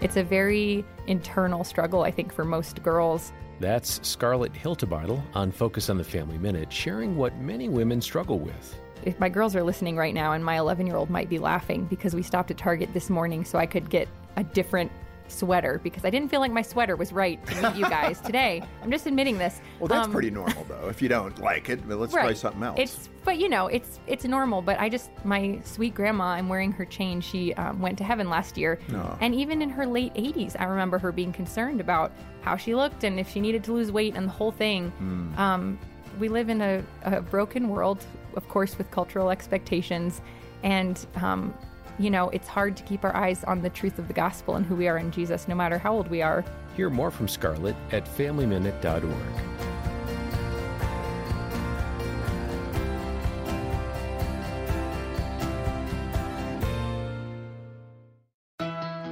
it's a very internal struggle, I think, for most girls. That's Scarlett Hiltebeitel on Focus on the Family Minute, sharing what many women struggle with. If my girls are listening right now, and my 11 year old might be laughing because we stopped at Target this morning so I could get a different sweater because I didn't feel like my sweater was right to meet you guys today. I'm just admitting this. Well, that's um, pretty normal though. If you don't like it, let's right. try something else. It's but you know it's it's normal. But I just my sweet grandma. I'm wearing her chain. She um, went to heaven last year, oh. and even in her late 80s, I remember her being concerned about how she looked and if she needed to lose weight and the whole thing. Mm. Um, we live in a, a, broken world, of course, with cultural expectations, and um, you know, it's hard to keep our eyes on the truth of the gospel and who we are in Jesus, no matter how old we are. Hear more from Scarlett at FamilyMinute.org.